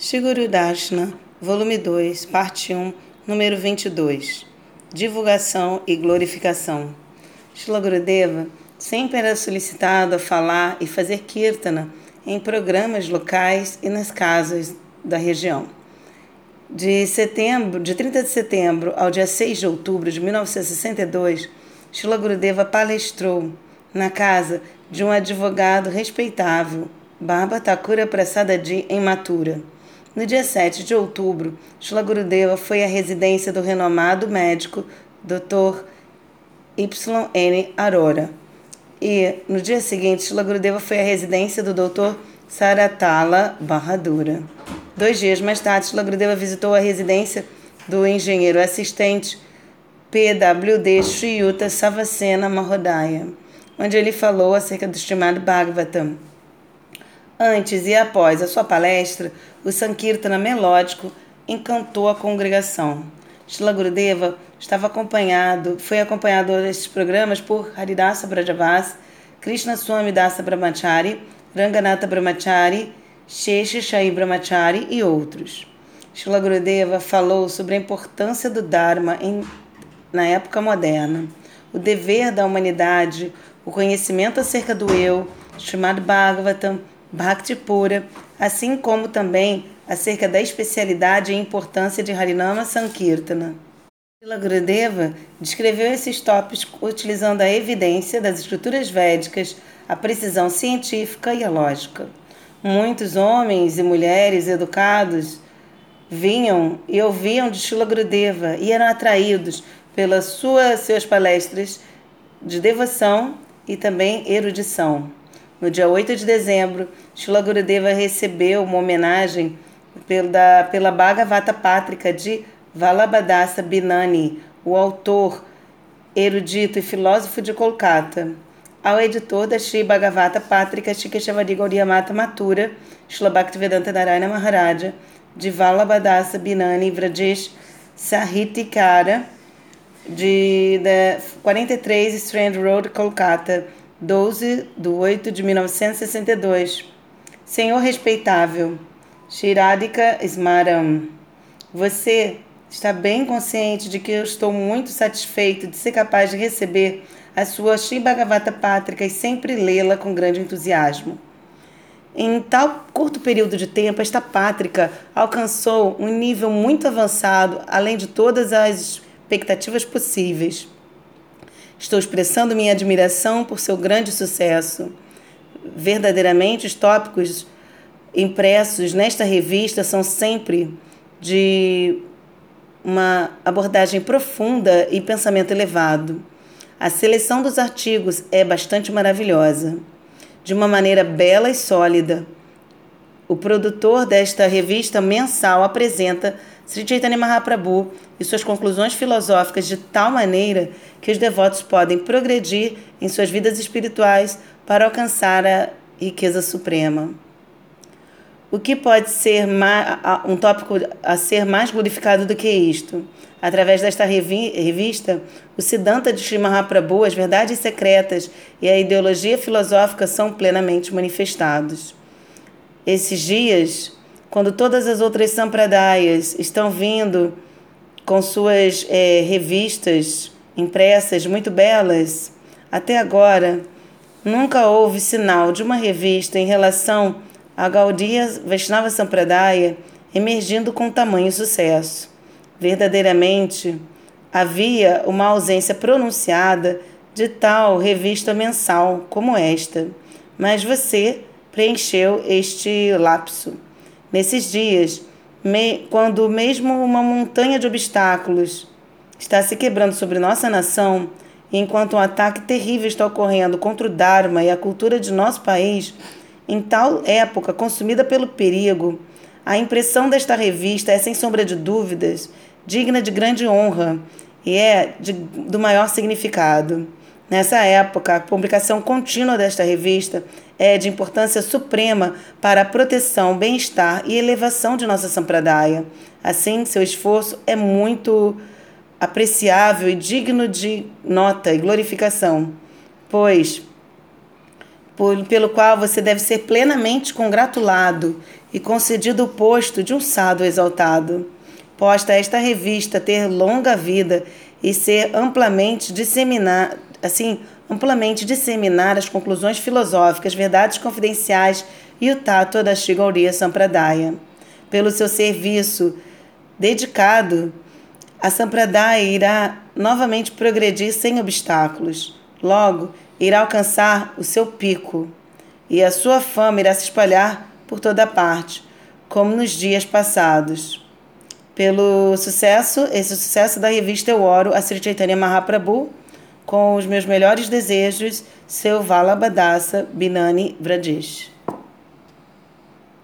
Shiguru Dashna, volume 2, parte 1, número 22. Divulgação e glorificação. Shila Gurudeva sempre era solicitado a falar e fazer kirtana em programas locais e nas casas da região. De setembro, de 30 de setembro ao dia 6 de outubro de 1962, Shila Gurudeva palestrou na casa de um advogado respeitável, Baba Thakura Prasadadi, em Mathura. No dia 7 de outubro, Shila Gurudeva foi à residência do renomado médico Dr. Y.N. Arora. E no dia seguinte, Shila Gurudeva foi à residência do Dr. Saratala Bahadura. Dois dias mais tarde, Shila Gurudeva visitou a residência do engenheiro assistente PWD Shriyuta Savasena Mahodaya, onde ele falou acerca do estimado Bhagavatam. Antes e após a sua palestra, o Sankirtana melódico encantou a congregação. Shila Gurudeva estava acompanhado, foi acompanhado nestes programas por Haridasa Brajavas, Krishna Swami Dasa Brahmachari, Ranganatha Brahmachari, Shesha Shai Brahmachari e outros. Shila Gurudeva falou sobre a importância do Dharma em, na época moderna, o dever da humanidade, o conhecimento acerca do eu, chamado Bhagavatam, Bhakti pura, assim como também acerca da especialidade e importância de Harinama Sankirtana. Srila Gurudeva descreveu esses tópicos utilizando a evidência das escrituras védicas, a precisão científica e a lógica. Muitos homens e mulheres educados vinham e ouviam de Srila Gurudeva e eram atraídos pelas suas palestras de devoção e também erudição. No dia 8 de dezembro, Shila Gurudeva recebeu uma homenagem pela, pela Bhagavata Pátrica de Vallabhadasa Binani, o autor erudito e filósofo de Kolkata, ao editor da Sri Bhagavata Pátrica Shikeshavari Gauriyamata Mathura, Shila Bhaktivedanta Narayana Maharaja, de Vallabhadasa Binani Vrajesh Sahitikara, de 43 Strand Road, Kolkata, 12 de 8 de 1962. Senhor respeitável, Shiradika Smaram, você está bem consciente de que eu estou muito satisfeito de ser capaz de receber a sua Shri Bhagavata Pátrica e sempre lê-la com grande entusiasmo. Em tal curto período de tempo, esta pátrica alcançou um nível muito avançado, além de todas as expectativas possíveis. Estou expressando minha admiração por seu grande sucesso. Verdadeiramente, os tópicos impressos nesta revista são sempre de uma abordagem profunda e pensamento elevado. A seleção dos artigos é bastante maravilhosa, de uma maneira bela e sólida. O produtor desta revista mensal apresenta Sri Chaitanya Mahaprabhu e suas conclusões filosóficas de tal maneira que os devotos podem progredir em suas vidas espirituais para alcançar a riqueza suprema. O que pode ser um tópico a ser mais glorificado do que isto? Através desta revista, o Siddhanta de Sri Mahaprabhu, as verdades secretas e a ideologia filosófica são plenamente manifestados. Esses dias, quando todas as outras sampradayas estão vindo com suas é, revistas impressas muito belas, até agora nunca houve sinal de uma revista em relação a Gaudiya Vaishnava Sampradaya emergindo com tamanho sucesso. Verdadeiramente, havia uma ausência pronunciada de tal revista mensal como esta, mas você preencheu este lapso. Nesses dias, me, quando mesmo uma montanha de obstáculos está se quebrando sobre nossa nação, enquanto um ataque terrível está ocorrendo contra o Dharma e a cultura de nosso país, em tal época consumida pelo perigo, a impressão desta revista é, sem sombra de dúvidas, digna de grande honra e é de, do maior significado. Nessa época, a publicação contínua desta revista é de importância suprema para a proteção, bem-estar e elevação de nossa Sampradaya. Assim, seu esforço é muito apreciável e digno de nota e glorificação, pois por, pelo qual você deve ser plenamente congratulado e concedido o posto de um sado exaltado. Posta esta revista ter longa vida e ser amplamente disseminar, assim, amplamente disseminar as conclusões filosóficas, verdades confidenciais e o tato da Shigauriya Sampradaya. Pelo seu serviço dedicado, a Sampradaya irá novamente progredir sem obstáculos. Logo, irá alcançar o seu pico e a sua fama irá se espalhar por toda parte, como nos dias passados. Pelo sucesso, esse sucesso da revista eu oro a Sri Chaitanya Mahaprabhu com os meus melhores desejos, seu Valabhadasa Binani Vrajesh.